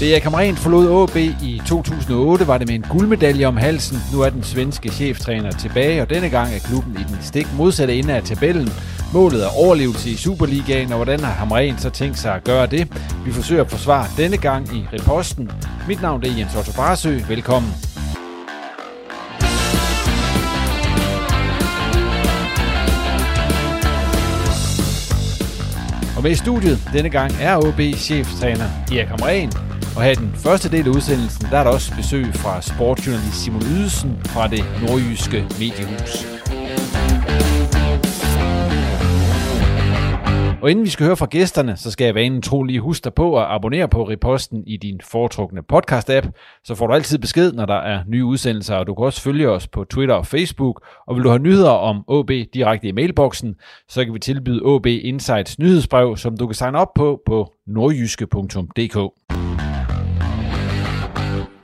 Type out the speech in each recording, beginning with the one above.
Det er Kamren forlod AB i 2008, var det med en guldmedalje om halsen. Nu er den svenske cheftræner tilbage, og denne gang er klubben i den stik modsatte ende af tabellen. Målet er overlevelse i Superligaen, og hvordan har Hamren så tænkt sig at gøre det? Vi forsøger at forsvare denne gang i reposten. Mit navn er Jens Otto Barsø. Velkommen. Og med i studiet denne gang er OB cheftræner Erik Hamren. Og her i den første del af udsendelsen, der er der også besøg fra sportsjournalist Simon Ydelsen fra det nordjyske mediehus. Og inden vi skal høre fra gæsterne, så skal jeg vanen tro lige huske dig på at abonnere på Reposten i din foretrukne podcast-app, så får du altid besked, når der er nye udsendelser, og du kan også følge os på Twitter og Facebook. Og vil du have nyheder om OB direkte i mailboksen, så kan vi tilbyde OB Insights nyhedsbrev, som du kan signe op på på nordjyske.dk.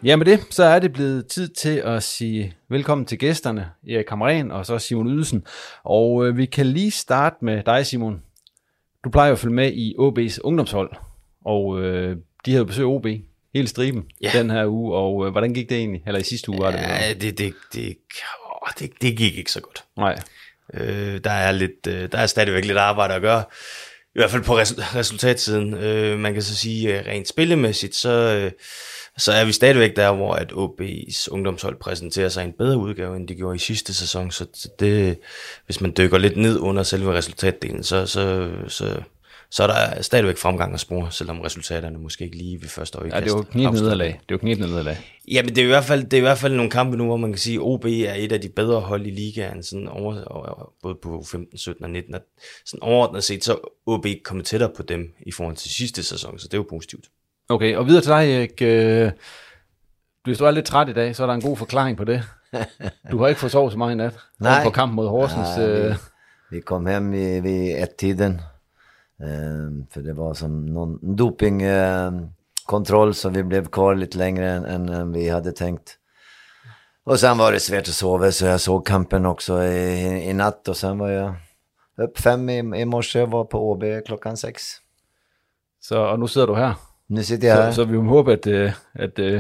Ja, med det, så er det blevet tid til at sige velkommen til gæsterne, Erik Kamren og så Simon Ydelsen. Og øh, vi kan lige starte med dig, Simon. Du plejer at følge med i OB's ungdomshold, og øh, de havde besøg OB hele striben ja. den her uge, og øh, hvordan gik det egentlig? Eller i sidste uge var det? Ja, det, det, det, åh, det, det gik ikke så godt. Nej. Øh, der, er lidt, øh, der er stadigvæk lidt arbejde at gøre, i hvert fald på res- resultatsiden. Øh, man kan så sige, øh, rent spillemæssigt, så, øh, så er vi stadigvæk der, hvor at OB's ungdomshold præsenterer sig en bedre udgave, end de gjorde i sidste sæson. Så det, hvis man dykker lidt ned under selve resultatdelen, så, så, så, så er der stadigvæk fremgang at spore, selvom resultaterne måske ikke lige ved første øjekast. Ja, det er jo knit nederlag. Det er jo knit nederlag. Ja, men det er, i hvert fald, det er i hvert fald nogle kampe nu, hvor man kan sige, at OB er et af de bedre hold i ligaen, sådan over, over, både på 15, 17 og 19. Sådan overordnet set, så OB kommet tættere på dem i forhold til sidste sæson, så det er jo positivt. Okay, og videre til dig, Erik. Øh, Hvis du er lidt træt i dag, så er der en god forklaring på det. Du har ikke fået sovet så meget i nat Nej. på kamp mod Horsens. Nej, øh, vi, vi kom hem vid, vid ett-tiden. Eh, för det var som någon dopingkontroll eh, kontroll, så vi blev kvar lite längre än, än, än vi hade tänkt. Och sen var det svårt att sova så jag såg kampen också i, i natt och sen var jag upp fem i, i morse och var på OB klockan sex. Så, og nu sidder du her. Nu sitter jeg her. Så, så vi må håbe, at, øh, at øh,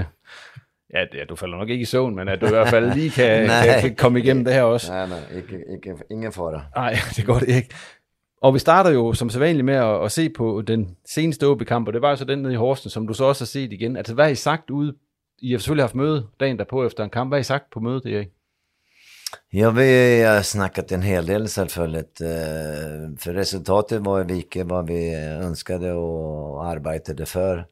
ja, det- du falder nok ikke i søvn, men at du i hvert fald lige kan, Nej. kan, komme igennem det her også. Nej, nej, ikke, ikke, ingen fara. Nej, det går det ikke. Og vi starter jo som sædvanligt med at, at se på den seneste OB-kamp, og det var jo så den nede i Horsens, som du så også har set igen. Altså, hvad har I sagt ude? I har selvfølgelig haft møde dagen derpå efter en kamp. Hvad har I sagt på mødet, Erik? Ja, vi har snackat en hel del självfallet. Eh, för resultatet var ju icke vad vi önskade och arbetade för.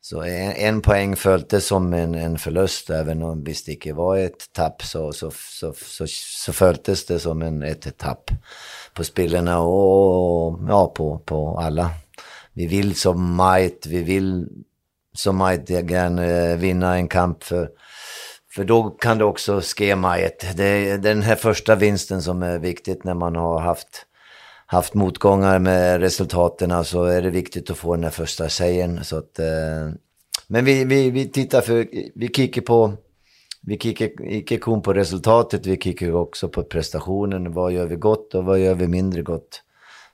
så en, en poäng följde som en, en förlust, även om visst det inte var ett tapp så, så, så, så, så följdes det som en, ett tapp på spelarna och ja, på, på alla. Vi vill som might, vi vill som might gärna vinna en kamp för, för då kan det också ske ett. Det är den här första vinsten som är viktigt när man har haft haft motgångar med resultaten så är det viktigt att få den här första segern. Så att, eh, men vi, vi, vi tittar för, vi kikar på, vi kikar inte kun på resultatet, vi kikar också på prestationen. Vad gör vi gott och vad gör vi mindre gott?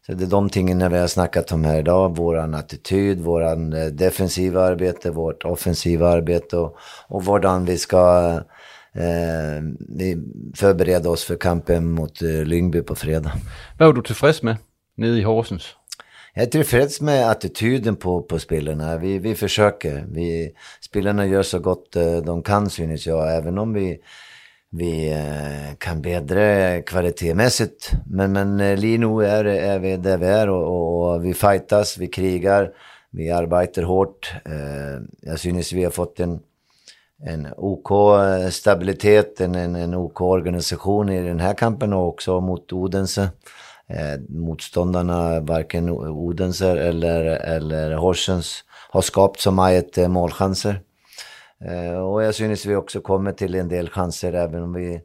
Så det är de tingen vi har snackat om här idag. Våran attityd, våran eh, defensiva arbete, vårt offensiva arbete och, och hvordan vi ska eh, vi förbereda oss för kampen mot eh, Lyngby på fredag. Vad är du tillfreds med nere i Horsens? Jag är tillfreds med attityden på, på spelarna. Vi, vi försöker. Vi, spelarna gör så gott eh, de kan synes jag, även om vi, vi eh, kan bättre kvalitetsmässigt. Men, men eh, Lino är, är vi där vi är och, och vi fightas, vi krigar, vi arbetar hårt. Eh, jag synes vi har fått en en OK stabilitet, en, en, en OK organisation i den här kampen och också mot Odense. Eh, motståndarna, varken Odense eller, eller Horsens, har skapat så mycket målchanser. Eh, och jag synes vi också kommer till en del chanser även om vi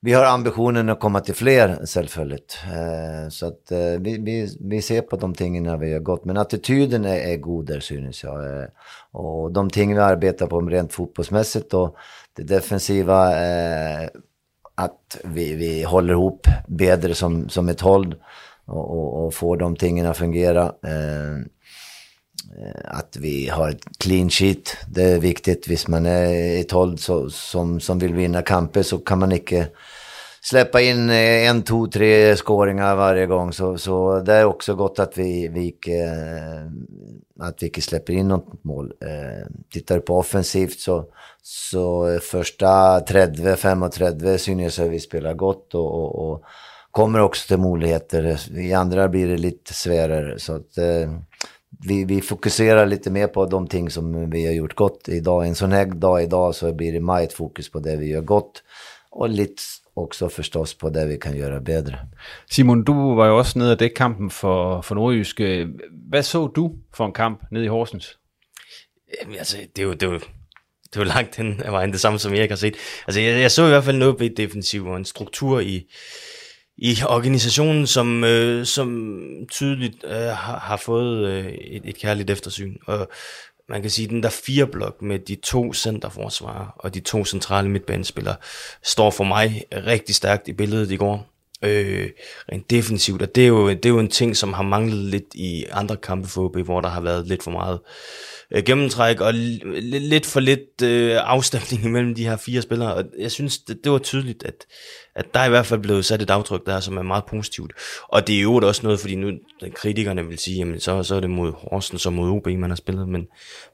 vi har ambitionen att komma till fler självfallet. Eh, så att eh, vi, vi, vi ser på de tingen när vi har gått. Men attityden är, är god där synes jag. Och de ting vi arbetar på rent fotbollsmässigt och det defensiva, att vi, vi håller ihop bättre som, som ett håll och, och, och får de tingen att fungera. Eh, att vi har ett clean sheet, det är viktigt. Visst man är ett håll så, som, som vill vinna kamper så kan man inte släppa in eh, en, två, tre skåringar varje gång. Så, så det är också gott att vi, vi, eh, att vi inte släpper in något mål. Tittar du på offensivt så, så första 30-35 synes att vi spelar gott och, och, och, kommer också till möjligheter. I andra blir det lite svårare. Så att, eh, vi, vi fokuserar lite mer på de ting som vi har gjort gott idag. En sån här dag idag så blir det mig ett fokus på det vi gör gott. Och lite också förstås på det vi kan göra bättre. Simon, du var ju också nede og dække kampen for, for Nordjysk. Hvad så du for en kamp nede i Horsens? Jamen, altså, det er jo, det er jo, det er jo langt hen af vejen det samme, som jeg har set. Altså, jeg, jeg så i hvert fald noget ved defensiv og en struktur i, i organisationen, som, øh, som tydeligt øh, har, har fået øh, et, et kærligt eftersyn. Og man kan sige, at den der fire blok med de to centerforsvarer og de to centrale midtbanespillere, står for mig rigtig stærkt i billedet i går. Øh, rent defensivt, og det er, jo, det er jo en ting, som har manglet lidt i andre kampe for OB, hvor der har været lidt for meget øh, gennemtræk og lidt for lidt øh, afstemning imellem de her fire spillere. Og jeg synes, det, det var tydeligt, at, at der er i hvert fald blevet sat et aftryk der, som er meget positivt. Og det er jo også noget, fordi nu kritikerne vil sige, jamen så, så er det mod Horsens og mod OB, man har spillet. Men,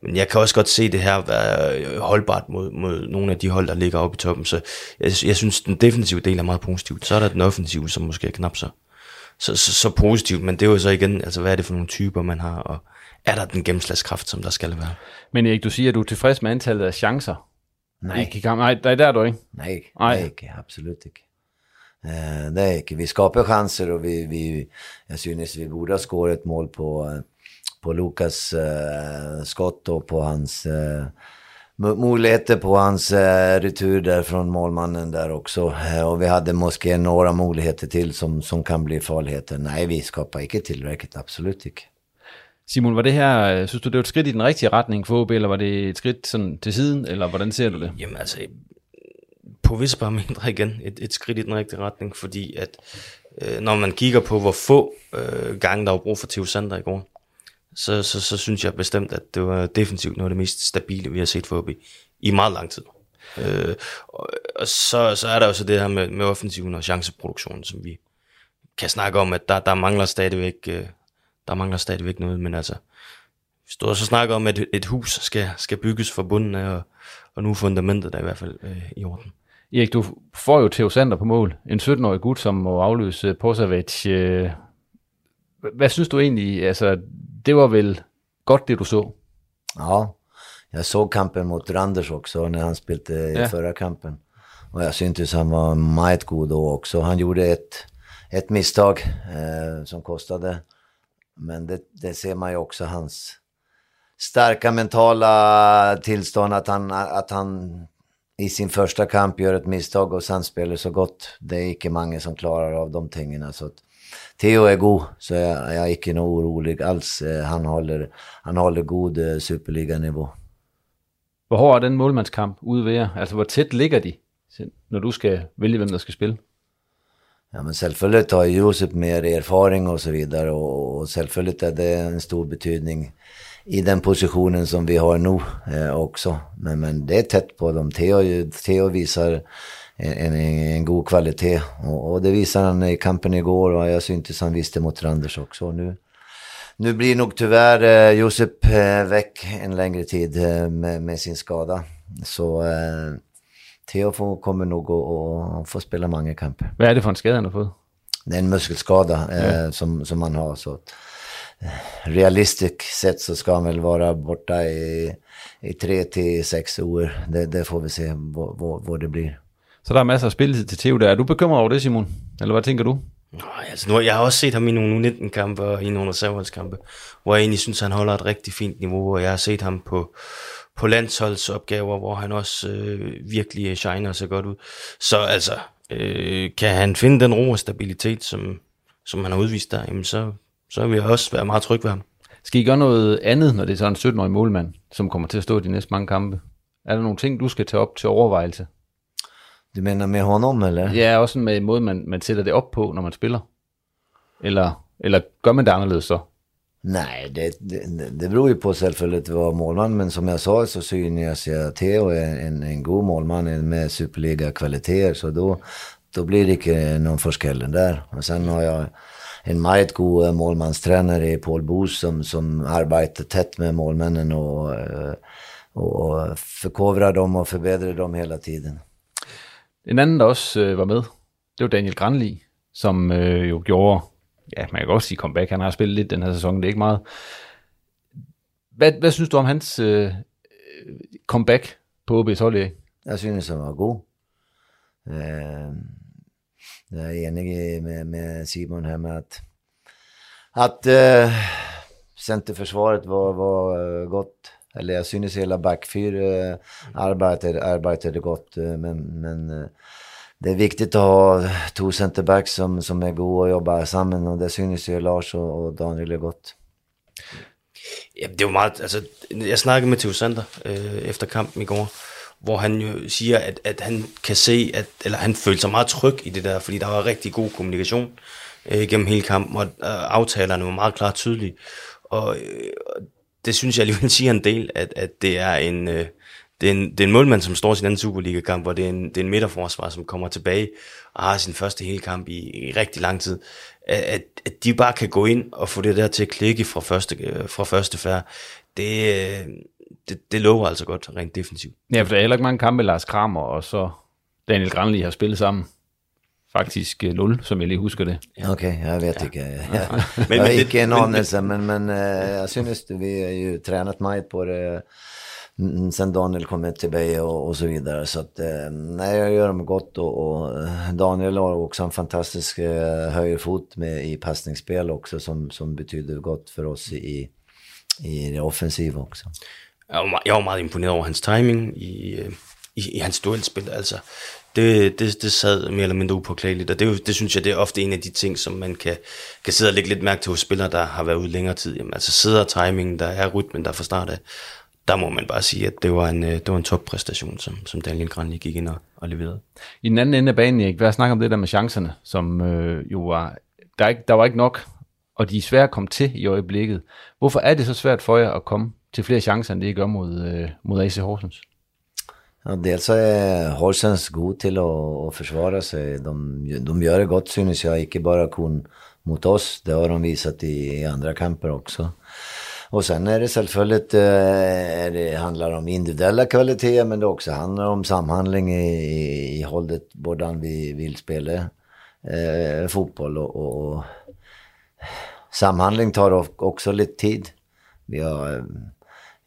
men jeg kan også godt se det her være holdbart mod, mod nogle af de hold, der ligger oppe i toppen. Så jeg, jeg synes, den defensive del er meget positivt. Så er der den offensive, som måske er knap så, så, så, så positivt. Men det er jo så igen, altså hvad er det for nogle typer, man har, og er der den gennemslagskraft, som der skal være. Men Erik, du siger, at du er tilfreds med antallet af chancer. Nej. I kamp. Nej, det er du ikke. Nej, Nej. det er ikke. Absolut ikke. Uh, det. Vi skapar chanser och vi, vi, jag synes vi borde ha skåret ett mål på, på Lukas uh, skott och på hans uh, möjligheter på hans uh, retur där från målmannen där också. Uh, och vi hade måske några möjligheter till som, som kan bli farligheter. Nej, vi skapar inte tillräckligt, absolut inte. Simon, var det her, øh, synes du, det var et skridt i den rigtige retning for OB, eller var det et skridt sådan til siden, eller hvordan ser du det? Jamen altså, på visse parametre igen, et, et skridt i den rigtige retning, fordi at øh, når man kigger på, hvor få øh, gange der var brug for Theo Sander i går, så, så, så synes jeg bestemt, at det var defensivt noget af det mest stabile, vi har set for OB i meget lang tid. Øh, og, og så, så er der jo så det her med, med offensiven og chanceproduktionen, som vi kan snakke om, at der, der mangler stadigvæk øh, der mangler stadigvæk noget, men altså, vi står og så snakker om, at et hus skal, skal bygges fra bunden af, og, og nu er fundamentet der i hvert fald øh, i orden. Erik, du får jo Theo Sander på mål. En 17-årig gut, som må afløse Posavic. Øh, hvad synes du egentlig? Altså, det var vel godt, det du så? Ja, jag såg kampen mot Randers också när han spelade i Ja. förra kampen. Och jag syntes han var meget god då också. Han gjorde ett, ett misstag eh, som kostade. Men det, det ser man ju också hans starka mentala tillstånd att han, att han i sin första kamp gör ett misstag och sen spelar så gott. Det är inte många som klarar av de tingena. Så att Theo är god, så jag, jag är inte nog orolig alls. Eh, Han håller, han håller god eh, superliganivå. Hvor hård er den målmandskamp ude ved jer? Altså, hvor tæt ligger de, når du skal vælge, hvem der skal spille? Ja, men självfallet har Josef mer erfaring och så vidare och, och självfallet är det en stor betydning i den positionen som vi har nu eh, också. Men, men det är tätt på dem. Theo, Theo visar en, en, en god kvalitet och, och det visar han i kampen igår och jag syntes han visste mot Randers också. Nu, nu blir nog tyvärr eh, Josep eh, väck en längre tid eh, med, med sin skada. Så eh, Theo får, kommer nog att få spela många kamper. Hvad er det for en skade, han har fået? Det är en muskelskada eh, som, som man har. Så att, realistiskt sett så ska han väl vara borta i, i tre till sex år. Det, det får vi se vad, vad, vad det blir. Så der er masser af spilletid til Theo der. Er du bekymret over det, Simon? Eller hvad tænker du? Nej, altså nu, jeg har også set ham i nogle U19-kampe og i nogle reserveholdskampe, hvor jeg egentlig synes, han holder et rigtig fint niveau, og jeg har set ham på, på landsholdsopgaver, hvor han også øh, virkelig shiner og ser godt ud. Så altså, øh, kan han finde den ro og stabilitet, som, som han har udvist der, jamen så, så vil jeg også være meget tryg ved ham. Skal I gøre noget andet, når det er sådan en 17-årig målmand, som kommer til at stå de næste mange kampe? Er der nogle ting, du skal tage op til overvejelse? Du menar med honom eller? Ja, også sådan med måden, man, man sætter det op på, når man spiller. Eller, eller gør man det anderledes så? Nej, det, det, det beror ju på självfallet vad målman, men som jag sa så synes jag Theo är en, en god målman med superliga-kvaliteter, så då, då blir det inte någon forskell där. Och sen har jag en meget god eh, målmanstränare i Paul Boos som, som arbetar tätt med målmännen och, eh, och förkovrar dem och förbättrar dem hela tiden. En anden, der også øh, var med, det var Daniel Granli, som øh, jo gjorde, ja, man kan godt sige comeback, han har spillet lidt den her sæson, det er ikke meget. Hvad, hvad synes du om hans øh, øh, comeback på OB's hold? Jag synes han var god. Eh, jag är enig med, med Simon här med att, att eh, centerförsvaret var, var eh, gott. Eller jag synes hela backfyr eh, arbetade, arbetade eh, gott. Eh, men men eh, det är viktigt att ha två centerbacks som, som är goda och jobbar samman. Och det synes ju Lars och, och Daniel är gott. Ja, det var meget, altså, jeg snakkede med Theo Sander øh, eh, efter kampen i går, hvor han jo siger, at, at han kan se, at, eller han følte sig meget tryg i det der, fordi der var rigtig god kommunikation øh, gennem hele kampen, og øh, aftalerne var meget klart tydelige. Og øh, det synes jeg alligevel siger en del, at, at det er en... Øh, det er, en, det er en målmand, som står i sin anden Superliga-kamp, hvor det er en, det er en midterforsvar, som kommer tilbage og har sin første hele kamp i, i rigtig lang tid. At, at de bare kan gå ind og få det der til at klikke fra første, øh, fra første færd, det, øh, det, det lover altså godt rent defensivt. Ja, for der er heller ikke mange kampe, Lars Kramer og så Daniel Granli har spillet sammen. Faktisk øh, 0, som jeg lige husker det. Okej, jag vet inte. Jag, jag, Men- men har inte en anelse, men, men eh, jag synes vi har ju tränat mig på det mm, sen Daniel kom till mig och, och så vidare. Så att, nej, jag gör dem gott och, och Daniel har också en fantastisk högerfot med, i passningsspel också som, som betyder gott för oss i, i det offensiva också. Jeg var, meget, jeg var meget imponeret over hans timing i, øh, i, i hans duelspil. Altså, det, det, det sad mere eller mindre upåklageligt, og det, det synes jeg, det er ofte en af de ting, som man kan, kan sidde og lægge lidt mærke til hos spillere, der har været ude længere tid. Jamen, altså sidder timingen, der er rytmen, der fra start af, der må man bare sige, at det var en, øh, det var en toppræstation, som, som Daniel Granli gik ind og, og leverede. I den anden ende af banen, Erik, hvad snakker om det der med chancerne, som øh, jo var, der, ikke, der var ikke nok, og de er svære at komme til i øjeblikket. Hvorfor er det så svært for jer at komme til flere chancer, end det I gør mod, øh, mod AC Horsens? Ja, dels så är Horsens god till att, att försvara sig. De, de gör det gott synes jag, inte bara kun mot oss. Det har de visat i, i andra kamper också. Och sen är det självfallet, eh, det handlar om individuella kvaliteter men det också handlar om samhandling i, i, i hållet hvordan vi vill spela eh, fotboll. Och, och, och samhandling tar också lite tid. Vi har, eh,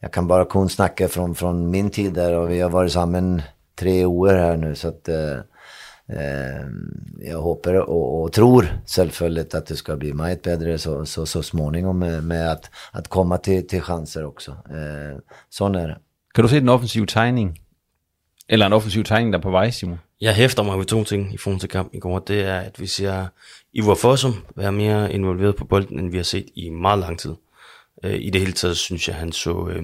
jag kan bara kun snacka från, från min tid där och vi har varit samman tre år här nu så att eh, eh, jag hoppas och, och, tror självfallet att det ska bli mycket bättre så, så, så småningom med, med att, att komma till, till chanser också. Eh, sån är det. Kan du se den offensiv tegning? Eller en offensiv tegning, der er på vej, Simon? Jeg hæfter mig ved to ting i forhold til kampen i går. Det er, at vi ser Ivar Fossum være mere involveret på bolden, end vi har set i meget lang tid. Øh, I det hele taget synes jeg, han så... Øh,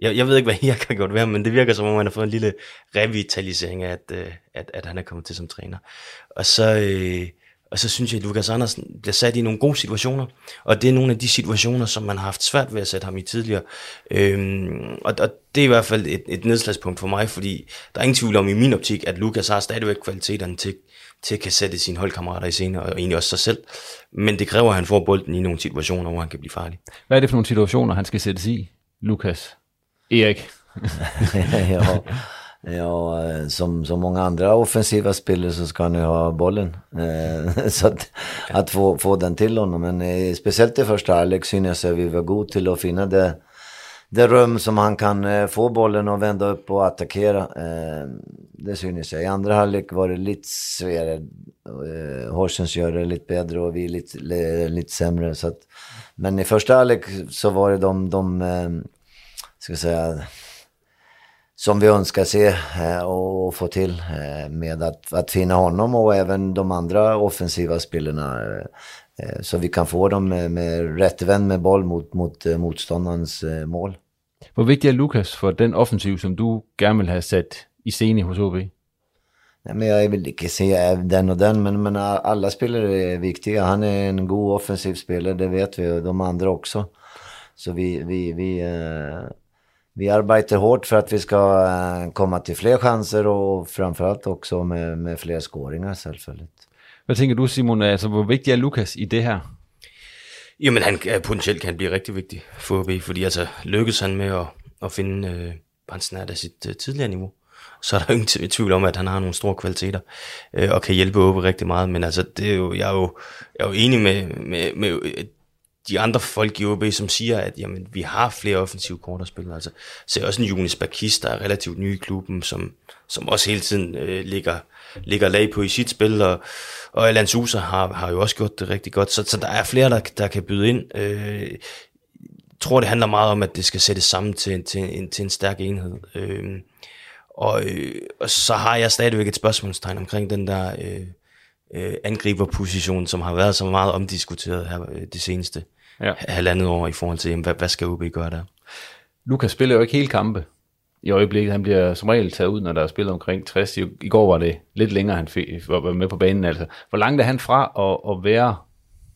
jeg, jeg ved ikke, hvad jeg kan godt være, men det virker som om, han har fået en lille revitalisering af, at, øh, at, at han er kommet til som træner. Og så, øh, og så synes jeg, at Lukas Andersen bliver sat i nogle gode situationer, og det er nogle af de situationer, som man har haft svært ved at sætte ham i tidligere. Øhm, og, og det er i hvert fald et, et nedslagspunkt for mig, fordi der er ingen tvivl om i min optik, at Lukas har stadigvæk kvaliteterne til, til at kan sætte sine holdkammerater i scene, og egentlig også sig selv. Men det kræver, at han får bolden i nogle situationer, hvor han kan blive farlig. Hvad er det for nogle situationer, han skal sættes i, Lukas? Erik? ja, ja, som, som många andra offensiva spelare så ska han ju ha bollen. Eh, så att, att få, få den till honom. Men eh, speciellt i första halvlek synes jag vi var god till att finna det, det rum som han kan eh, få bollen och vända upp och attackera. Eh, det synes jag. I andra halvlek var det lite svårare. Eh, Horsens gör det lite bättre och vi lite, lite sämre. Så att, men i första halvlek så var det de, de eh, ska jag säga, som vi önskar se eh, och få till eh, med att, att finna honom och även de andra offensiva spelarna. Eh, så vi kan få dem med, med rättvänd med boll mot, mot motståndarens mål. Hvor vigtig er Lukas for den offensiv, som du gerne vil have sat i scene hos OB? Nej, men jag vill inte säga den och den, men, men alla spelare är viktiga. Han är en god offensiv spelare, det vet vi, och de andra också. Så vi, vi, vi vi arbetar hårt för att vi ska eh, komma till fler chanser och framförallt också med, med fler scoringar självfallet. Vad tänker du Simon, Altså, hur viktig är Lukas i det här? Jamen han øh, potentielt kan blive rigtig vigtig for OB, fordi altså lykkes han med at, at finde øh, bare snart af sit øh, tidligere niveau, så er der ingen tvivl om, at han har nogle store kvaliteter øh, og kan hjælpe OB rigtig meget. Men altså, det er jo, jeg, er jo, jeg er jo enig med, med, med øh, de andre folk i OB, som siger, at jamen, vi har flere offensive korterspillere. Altså, ser også en Jonas Bakis, der er relativt ny i klubben, som, som også hele tiden øh, ligger, ligger lag på i sit spil, og, og Alan Sousa har, har jo også gjort det rigtig godt. Så, så der er flere, der, der kan byde ind. Øh, tror, det handler meget om, at det skal sættes sammen til, til, en, til en stærk enhed. Øh, og, øh, og så har jeg stadigvæk et spørgsmålstegn omkring den der... Øh, øh, angriberposition, som har været så meget omdiskuteret her øh, det seneste ja. halvandet år i forhold til, hvad, hvad skal OB gøre der? Lukas spiller jo ikke hele kampe i øjeblikket. Han bliver som regel taget ud, når der er spillet omkring 60. I, går var det lidt længere, han fik, var med på banen. Altså. Hvor langt er han fra at, at være,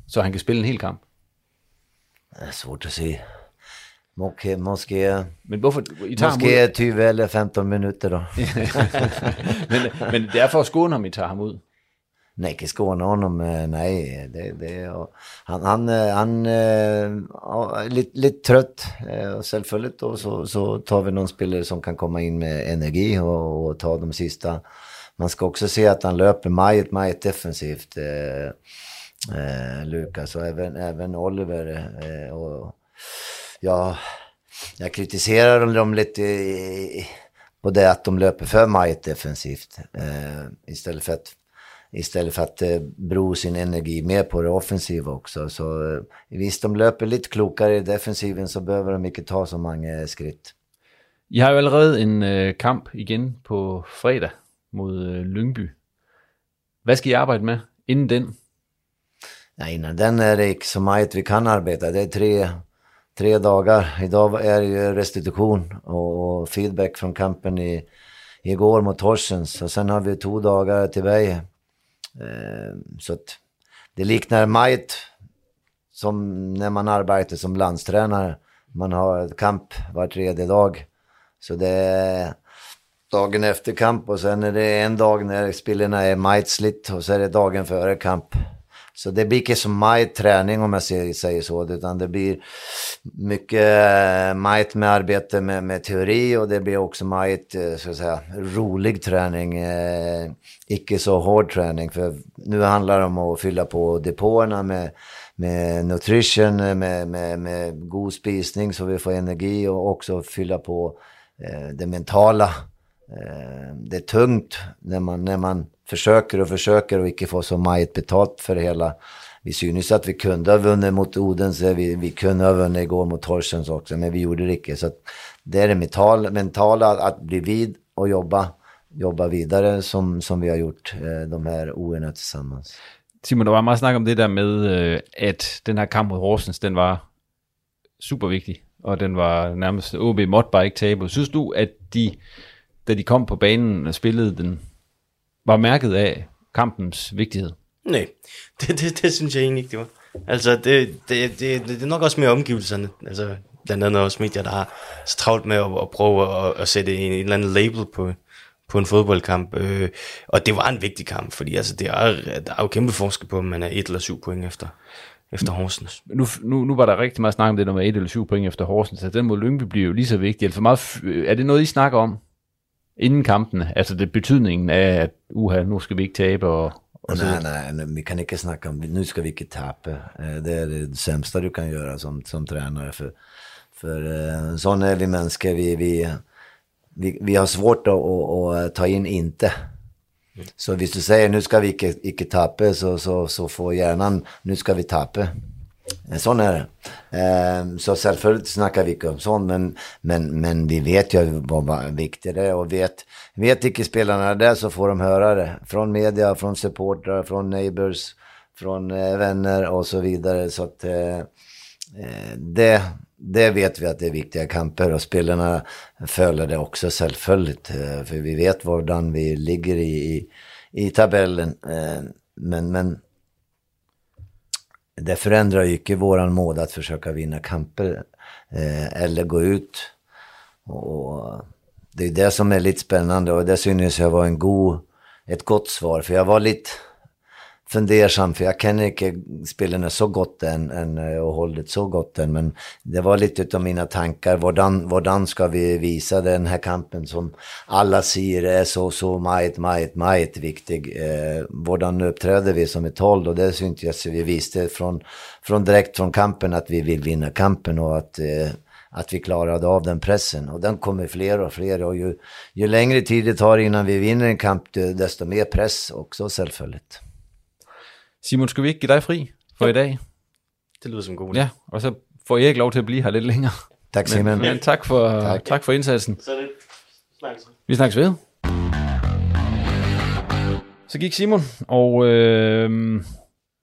så han kan spille en hel kamp? Det er svært at se. Måske, måske, men hvorfor, I tager måske 20 eller 15 minutter då. men, men det er for at skåne ham, I tager ham ud. Nej, inte skåna honom, eh, nej. Det, det, han han, eh, han eh, är lite, lite trött. Och självfallet då så, så tar vi någon spelare som kan komma in med energi och, och ta de sista. Man ska också se att han löper majet, majet defensivt. Eh, eh, Lukas och även, även Oliver. Eh, och, ja, jag kritiserar dem lite i, på det att de löper för majet defensivt. Eh, istället för att istället för att eh, bro sin energi mer på det offensiva också. Så eh, visst, de löper lite klokare i defensiven så behöver de inte ta så många skritt. I har jo allerede en øh, kamp igen på fredag mod øh, Lyngby. Hvad skal I arbejde med inden den? Ja, innan den är det inte så mycket vi kan arbeta. Det är tre, tre dagar. Idag är det restitution och, och feedback från kampen i, igår mot Horsens. Och sen har vi två dagar till Veje. Eh, så att det liknar majt som när man arbetar som landstränare. Man har kamp var tredje dag. Så det är dagen efter kamp och sen är det en dag när spelarna är majtsligt och så är det dagen före kamp. Så det blir inte så mycket träning om jag säger så, utan det blir mycket eh, mycket med arbete med, med teori och det blir också mycket eh, så att säga, rolig träning. Eh, icke så hård träning, för nu handlar det om att fylla på depåerna med, med nutrition, eh, med, med, med god spisning så vi får energi och också fylla på eh, det mentala. Eh, det är tungt när man, när man försöker och försöker och inte får så majt betalt för det hela. Vi synes att vi kunde ha vunnit mot Odense, vi, vi kunde ha vunnit igår mot Torsens också, men vi gjorde det inte. Så det är det mentala, mentala att bli vid och jobba, jobba vidare som, som vi har gjort eh, de här åren tillsammans. Simon, det var mycket snack om det där med, eh, att den här kampen mot Horsens, den var superviktig. Och den var närmast, OB måtte bara inte tabe. Syns du, att de, da de kom på banen og spillede den, var mærket af kampens vigtighed? Nej, det, det, det synes jeg egentlig ikke, det var. Altså, det, det, det, det er nok også mere omgivelserne. Altså, blandt andet også medier, der har så travlt med at, at prøve at, at sætte en, en eller anden label på, på en fodboldkamp. Øh, og det var en vigtig kamp, fordi altså, det er, der er jo kæmpe forskel på, om man er et eller syv point efter, efter Horsens. Nu, nu, nu var der rigtig meget snak om det der med et eller syv point efter Horsens, så den mod Lyngby bliver jo lige så vigtig. Altså, for meget, er det noget, I snakker om inden kampen? Altså det betydningen af, at uha, nu skal vi ikke tabe og, och nej, nej, nej, vi kan inte snacka om nu ska vi inte tappa. Det är det sämsta du kan göra som, som tränare. För, för sån är vi människor. Vi, vi, vi, vi har svårt att, att, att ta in inte. Så om du säger nu ska vi inte, inte tappa så, så, så får hjärnan nu ska vi tappa. Eh, sån är det. Ehm, så självklart snackar vi inte om sånt, men, men, men vi vet ju vad viktigt det är och vet, vet icke spelarna det så får de höra det. Från media, från supportrar, från neighbors, från eh, vänner och så vidare. Så att eh, det, det vet vi att det är viktiga kamper och spelarna följer det också självföljt. För vi vet vardan vi ligger i, i, i tabellen. Men, men det förändrar ju inte våran mål att försöka vinna kamper eh, eller gå ut. Och det är det som är lite spännande och det synes jag vara en god, ett gott svar. För jag var lite fundersam, för jag känner inte spelarna så gott än, än eh, och hållit så gott än. Men det var lite av mina tankar. Hvordan, hvordan ska vi visa den här kampen som alla säger är så, så majt, majt, majt viktig. Eh, hvordan uppträder vi som ett håll? Och det syntes jag vi visste från, från direkt från kampen att vi vill vinna kampen och att eh, att vi klarade av den pressen. Och den kommer fler och fler. Och ju, ju längre tid det tar innan vi vinner en kamp, desto mer press också självfallet. Simon, skal vi ikke give dig fri for ja. i dag? Det lyder som god Ja, og så får Erik lov til at blive her lidt længere. Tak Simon. Men, men tak, for, tak. tak for indsatsen. Så det snakkes. Vi snakkes ved. Så gik Simon, og, øh,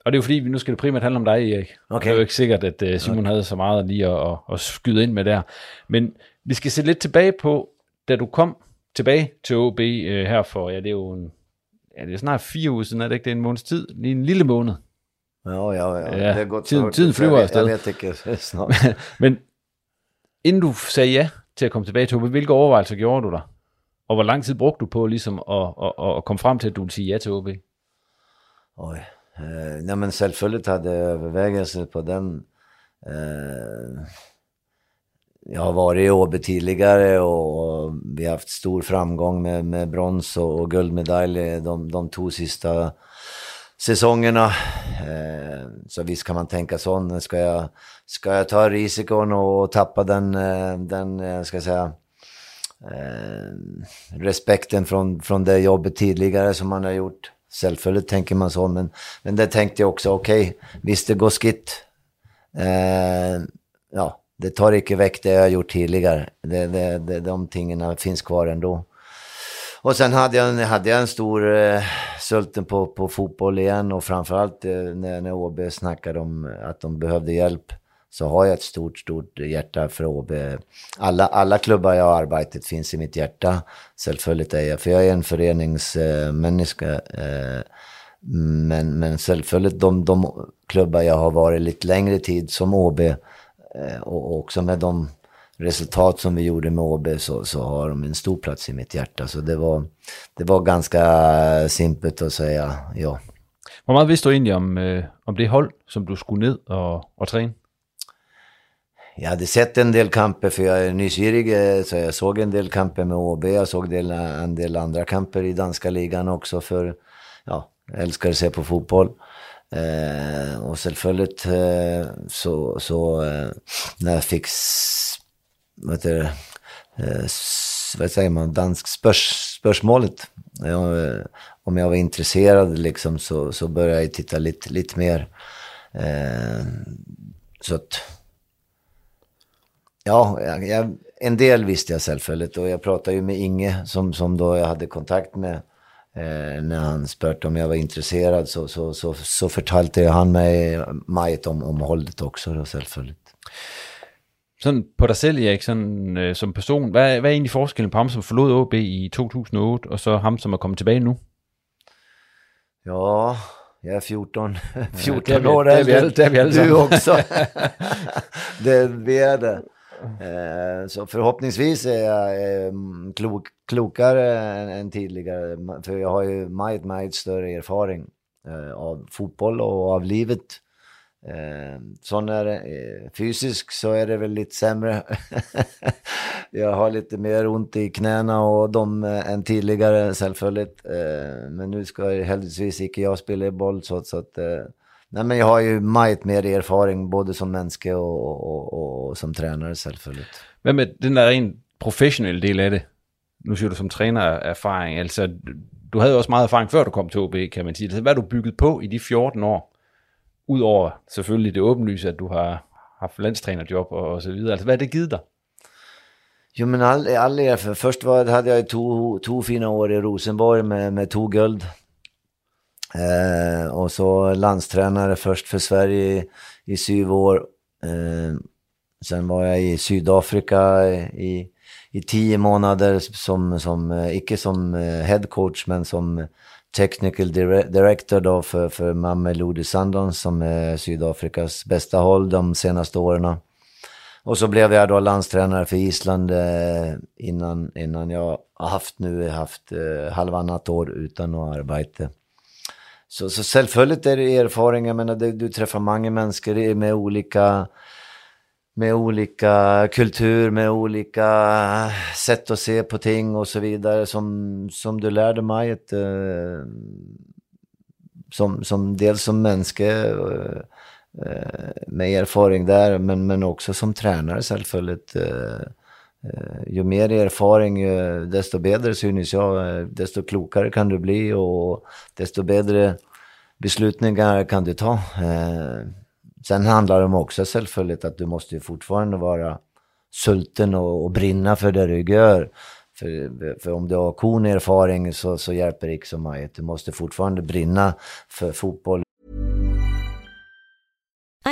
og det er jo fordi, vi nu skal det primært handle om dig, Erik. Okay. Det er jo ikke sikkert, at uh, Simon okay. havde så meget lige at, at, at skyde ind med der. Men vi skal se lidt tilbage på, da du kom tilbage til OB øh, her for, ja, det er jo en, ja, det er snart fire uger siden, er det ikke? Det er en måneds tid, lige en lille måned. Ja, ja, ja. Ja, det er godt tiden- tiden flyver jeg, afsted. Jeg vet ikke snart. Men inden du sagde ja til at komme tilbage til OB, hvilke overvejelser gjorde du der? Og hvor lang tid brugte du på ligesom at, at, at, komme frem til, at du ville sige ja til OB? Oj. Eh, nej men självföljt hade jag övervägelser på den. Eh, jag har varit i Åby tidigare och, vi har haft stor framgång med, med brons och, och guldmedalj de, de två sista säsongerna. Eh, så visst kan man tänka så. Ska jag, ska jag ta risikon och tappa den, eh, den eh, ska jag säga, eh, respekten från, från det jobbet tidigare som man har gjort. Självfallet tänker man så, men, men det tänkte jag också, okej, visst det går skitt. Eh, ja, det tar icke väck det jag har gjort tidigare. Det, det, det, de tingen finns kvar ändå. Och sen hade jag, en- hade jag en stor eh, sulten på, på fotboll igen och framförallt eh, när, när OB snackade om att de behövde hjälp så har jag ett stort, stort hjärta för OB. Alla, alla klubbar jag har arbetat finns i mitt hjärta. Självfallet är jag, för jag är en föreningsmänniska. Eh, mm, men, men självföljt de, de klubbar jag har varit lite längre tid som OB och också med de resultat som vi gjorde med ÅB så, så har de en stor plats i mitt hjärta. Så det var, det var ganska simpelt att säga ja. Hvor meget vidste du egentlig om, øh, om det hold, som du skulle ned og, og træne? Jag hade sett en del kamper för jag är nyfirig, eh, så jag såg en del kamper med ÅB. Jag såg del, en del andra kamper i danska ligan också för, ja, jag älskar att se på fotboll. Eh, och självfallet eh, så, så eh, när jag fick, vad heter det, eh, vad säger man, dansk spörs, spörsmålet. Eh, eh, om jag var intresserad liksom så, så började jag titta lite, lite mer. Eh, så att, ja, jag, jag, en del visste jag självfallet och jag pratade ju med Inge som, som då jag hade kontakt med. Eh, när han spurte om jag var intresserad så, så, så, så förtalte han mig meget om, om hållet också då självfallet. Sådan på dig selv, Erik, sådan, øh, som person, hvad, hvad er egentlig forskellen på ham, som forlod OB i 2008, og så ham, som er kommet tilbage nu? Ja, jag är 14, 14 det är vi- år det är vi alla- det är vi alla Du också. det, vi är det. Eh, så förhoppningsvis är jag eh, klok, klokare än, tidigare. För jag har ju mycket, mycket större erfaring eh, av fotboll och av livet. Så när det är fysiskt så är det väl lite sämre. jag har lite mer ont i knäna och de än tidigare självfallet. Men nu ska jag heldigvis inte jag spela boll så, så att... Nej men jag har ju meget mer erfaring både som människa och, och, och, och som tränare självfallet. Hvad med den der rent professionelle del af det? Nu siger du som træner erfaring, altså du havde jo også meget erfaring før du kom til OB, kan man. Altså, hvad har du bygget på i de 14 år? Udover selvfølgelig det åbenlyse, at du har haft landstrænerjob og, og så videre. Altså hvad har det givet dig? Jo men all, all erfarenhet. Först var, hade jag två, två fina år i Rosenborg med, med två guld. Eh, och så landstränare först för Sverige i, i sju år. Eh, sen var jag i Sydafrika i, i tio månader som, som eh, icke som eh, head coach men som technical director då för, för Mamelodi Sundowns som är Sydafrikas bästa håll de senaste åren. Och så blev jag då landstränare för Island eh, innan, innan jag har haft nu haft halvannat år utan att arbeta. Så, så självfallet är det erfarenhet. jag menar du, du träffar många människor med olika med olika kultur, med olika sätt att se på ting och så vidare som, som du lärde mig ett, eh, som, som dels som människa eh, med erfarenhet där, men, men också som tränare självfallet. Eh, Eh, ju mer erfaring, ju, desto bättre synes jag, eh, desto klokare kan du bli och desto bättre beslutningar kan du ta. Eh, sen handlar det om också självfallet att du måste ju fortfarande vara sulten och, och brinna för det du gör. För, för om du har konerfaring så, så hjälper det inte så mycket. Du måste fortfarande brinna för fotboll.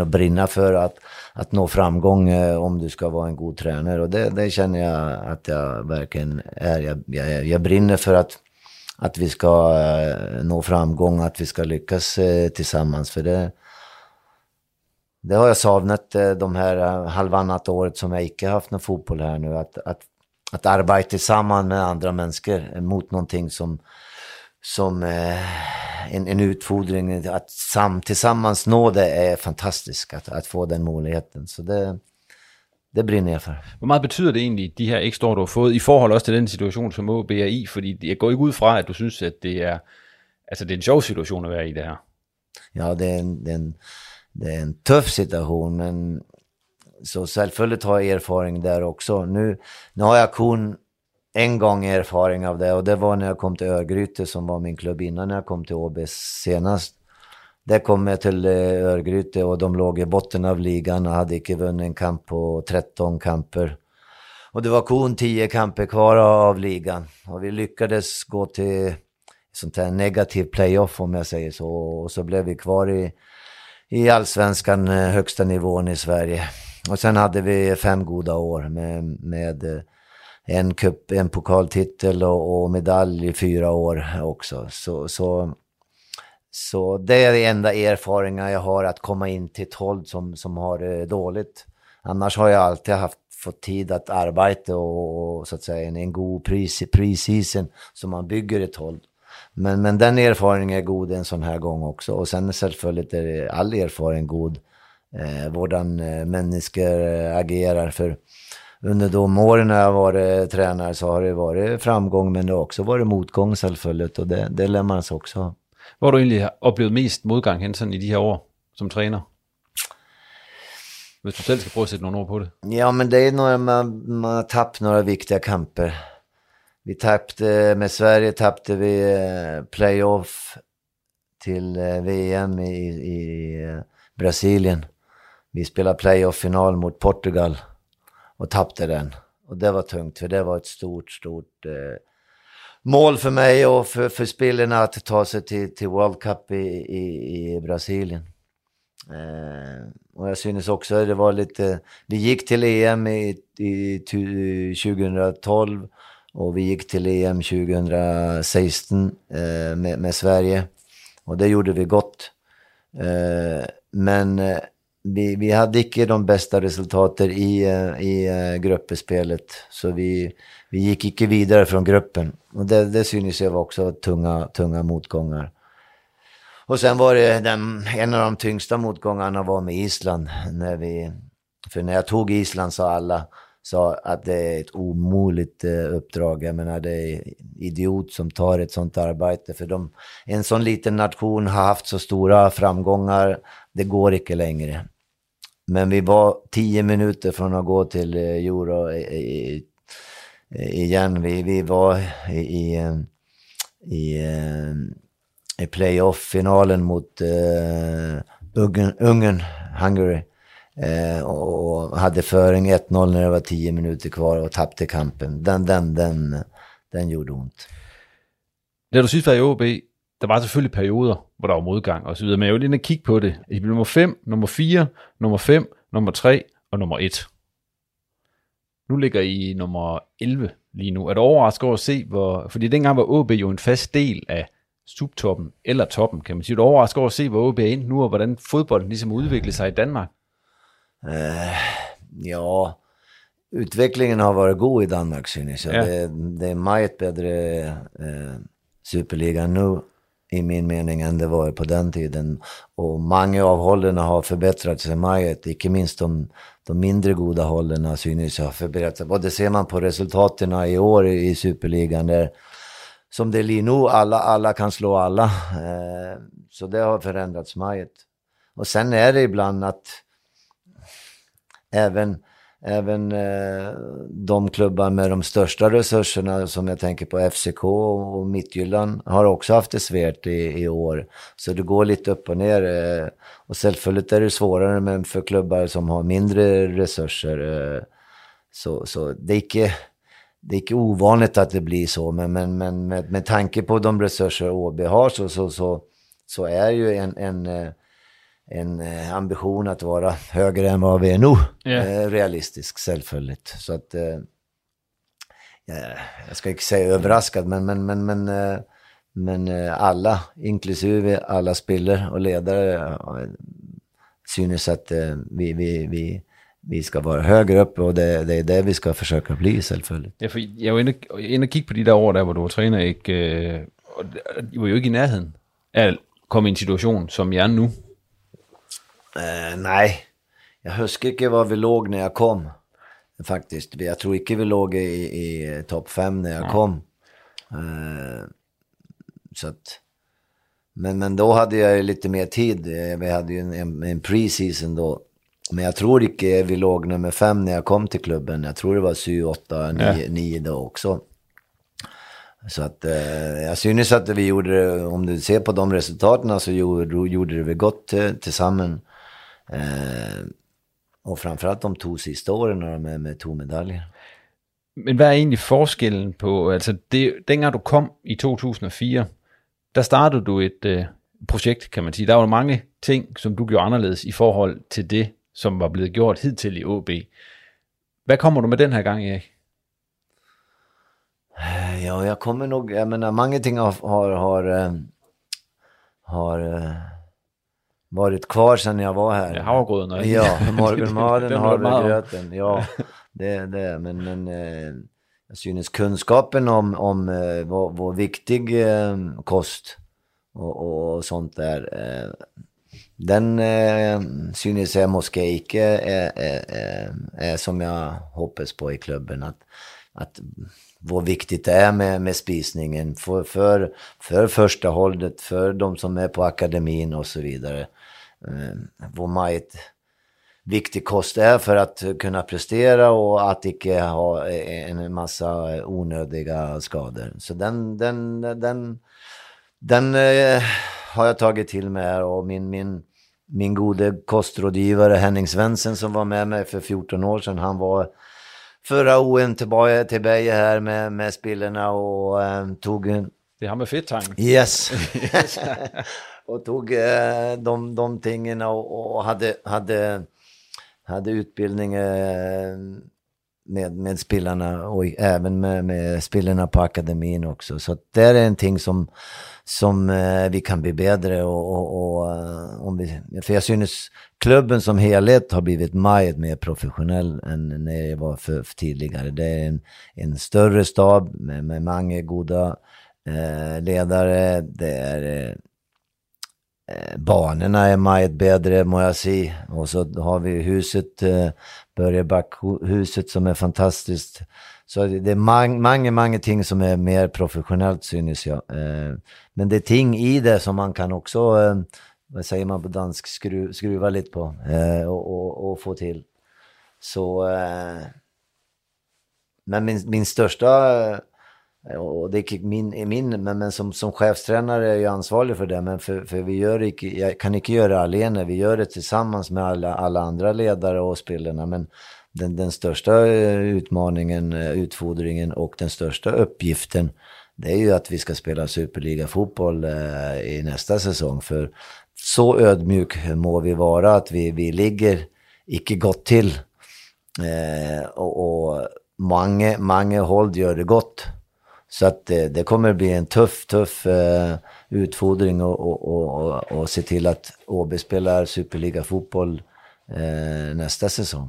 Att brinna för att, att nå framgång eh, om du ska vara en god tränare. Och det, det känner jag att jag verkligen är. Jag, jag, jag brinner för att, att vi ska eh, nå framgång, att vi ska lyckas eh, tillsammans. För det, det har jag saknat eh, de här eh, halvannat året som jag icke haft någon fotboll här nu. Att, att, att arbeta tillsammans med andra människor mot någonting som, som eh, en, en utfordring. Att sam, tillsammans nå det är fantastiskt, att, att få den möjligheten. Så det, det brinner jeg for. Hvor meget betyder det egentlig, de her ekstra år, du har fået, i forhold også til den situation, som OB er i? Fordi jeg går ikke ud fra, at du synes, at det er, altså det er en sjov situation at være i det her. Ja, det är en, det är en, det är en tuff situation, men så självfallet har jag erfarenhet där också. Nu, nu har jag kun en gång erfarenhet av det och det var när jag kom till Örgryte som var min klubb innan jag kom till OB senast. Där kom jag till eh, Örgryte och de låg i botten av ligan och hade inte vunnit en kamp på 13 kamper. Och det var kon 10 kamper kvar av ligan. Och vi lyckades gå till sånt här negativ playoff om jag säger så. Och så blev vi kvar i, i allsvenskan, eh, högsta nivån i Sverige. Och sen hade vi fem goda år med, med eh, en, cup, en pokaltitel och, och medalj i fyra år också. Så, så, så det är den enda erfarenheten jag har, att komma in till ett håll som, som har det dåligt. Annars har jag alltid haft, fått tid att arbeta och, och så att säga en, en god pre-season som man bygger ett håll. Men, men den erfarenheten är god en sån här gång också. Och sen självfallet är all erfarenhet god. Eh, Vårdan eh, människor eh, agerar. För under de åren när jag varit tränare så har det varit framgång men det har också varit motgång självfallet. Och det, det lär man sig också Hvor har du egentlig oplevet mest modgang hen sådan i de her år som træner? Hvis du selv skal prøve at sætte nogle ord på det. Ja, men det är när man, man har tappat några viktiga kamper. Vi tappade, med Sverige tappade vi eh, playoff till eh, VM i, i eh, Brasilien. Vi spelade playoff-final mot Portugal och tappade den. Och det var tungt, för det var ett stort, stort eh, mål för mig och för, för spelarna att ta sig till, till World Cup i, i, i Brasilien. Eh, och jag synes också det var lite, vi gick till EM i, i, 2012 och vi gick till EM 2016 eh, med, med, Sverige. Och det gjorde vi gott. Eh, men eh, vi, vi hade inte de bästa resultaten i, eh, i eh, gruppspelet. Så vi, vi gick inte vidare från gruppen. Och det, det synes jag var också tunga, tunga motgångar. Och sen var det den, en av de tyngsta motgångarna var med Island. När vi, för när jag tog Island sa alla sa att det är ett omöjligt eh, uppdrag. Jag menar det är idiot som tar ett sånt arbete. För de, en sån liten nation har haft så stora framgångar. Det går inte längre. Men vi var tio minuter från att gå till eh, Euro eh, igen. Vi, vi var i, i, eh, i, i playoff-finalen mot uh, Ungern, Ungern, Hungary. Uh, och hade föring 1-0 när det var tio minuter kvar och tappade kampen. Den, den, den, den gjorde ont. När du sist var i OB, der var selvfølgelig perioder, hvor der var modgang og så videre, men jeg vil lige kigge på det. I blev nummer 5, nummer 4, nummer 5, nummer 3 og nummer 1. Nu ligger I nummer 11 lige nu. Er du overrasket over at se, hvor... Fordi dengang var OB jo en fast del af subtoppen eller toppen, kan man sige. Er du overrasket over at se, hvor OB er inde nu, og hvordan fodbolden ligesom udvikler sig i Danmark? Uh, ja, utvecklingen har varit god i Danmark synes jag. Ja. Det, det är mycket bättre uh, superliga nu i min mening än det var på den tiden. Och många av hållen har förbättrat sig mycket, inte minst de, de mindre goda hållen synes ha förbättrat sig. Och det ser man på resultaten i år i Superligan där som det är nu, alla, alla kan slå alla. Eh, så det har förändrats mycket. Och sen är det ibland att även även eh, de klubbar med de största resurserna som jag tänker på FCK och Midtjylland har också haft det svårt i, i år. Så det går lite upp och ner. Eh, och självfallet är det svårare men för klubbar som har mindre resurser. Eh, så, så det är inte det är inte ovanligt att det blir så, men, men, men med, med tanke på de resurser ÅB har så, så, så, så är ju en, en eh, en eh, ambition att vara högre än vad vi är nu. Yeah. realistisk, självföljd. Så att, eh, jag ska inte säga överraskad, men, men, men, men, eh, men alla, inklusive alla spelare och ledare, synes att vi, vi, vi, vi ska vara högre upp och det, det är det vi ska försöka bli självföljd. Ja, jeg var inde, inde og kigge på de der år, der hvor du var øh, og I var jo ikke i nærheden af at komme i en situation, som jeg er nu. Eh, nej, jag huskar inte var vi låg när jag kom. Faktiskt. Jag tror inte vi låg i, i topp fem när jag ja. kom. Eh, så att, men, men då hade jag ju lite mer tid. Eh, vi hade ju en, en, pre-season då. Men jag tror inte vi låg nummer fem när jag kom till klubben. Jag tror det var 7, 8, 9, 9 då också. Så att eh, jag synes att vi gjorde, om du ser på de resultaten så gjorde, gjorde det gott tillsammans. Eh, och framförallt de två sista åren med, med två medaljer. Men hvad er egentlig forskellen på, altså det, dengang du kom i 2004, der startede du et øh, projekt, kan man sige. Der var mange ting, som du gjorde anderledes i forhold til det, som var blevet gjort hidtil i OB. Hvad kommer du med den her gang, Erik? Ja, jag kommer nog, jag menar, många ting har, har, har, eh, har eh, varit kvar sedan jag var här. Ja, Ja, Den har du meget om. havregröten, ja. Det är det, men, men eh, jag synes kunskapen om, om eh, vad, vad viktig eh, kost och, och sånt där, den synes jag måske ikke är, är, är, är som jag hoppas på i klubben. Att, att vad viktigt det är med, med spisningen för, för, för första hållet, för de som är på akademin och så vidare. Eh, vad meget viktig kost är för att kunna prestera och att inte ha en massa onödiga skador. Så den, den, den, den eh, har jag tagit till mig här och min, min, min gode kostrådgivare Henning Svensson som var med mig för 14 år sedan, han var förra OM tillbaka till Beje här med, med spillerna och eh, tog... Det har med fedtang. Yes. och tog eh, de, de tingen och, och hade, hade, hade utbildning eh, med, med spelarna och även med, med spelarna på akademin också. Så att det är en ting som, som eh, vi kan bli bättre och, och, och eh, om vi, för jag synes klubben som helhet har blivit mycket mer professionell än när jag var för, för tidigare. Det är en, en större stab med, med många goda eh, ledare. Det är eh, Eh, banorna är mycket bättre må jag säga. Och så har vi huset, eh, Börjebackkhuset som är fantastiskt. Så det är många, många ting som är mer professionellt synes jag. Eh, men det är ting i det som man kan också, eh, vad säger man på dansk, skru, skruva lite på eh, och, och, och, få till. Så, eh, men min, min största, Eh, och det är min, min men, men som, som chefstränare är jag ansvarig för det, men för, för vi gör det, jag kan inte göra det alene, vi gör det tillsammans med alla, alla andra ledare och spelarna, men den, den största eh, utmaningen, eh, utfordringen och den största uppgiften det är ju att vi ska spela superliga-fotboll eh, i nästa säsong. För så ödmjuk må vi vara att vi, vi ligger icke gott till. Eh, och, och många, många håll gör det gott. Så att det, det kommer bli en tuff, tuff eh, utfordring och, och, och, och se till att OB spelar superliga-fotboll øh, næste sæson.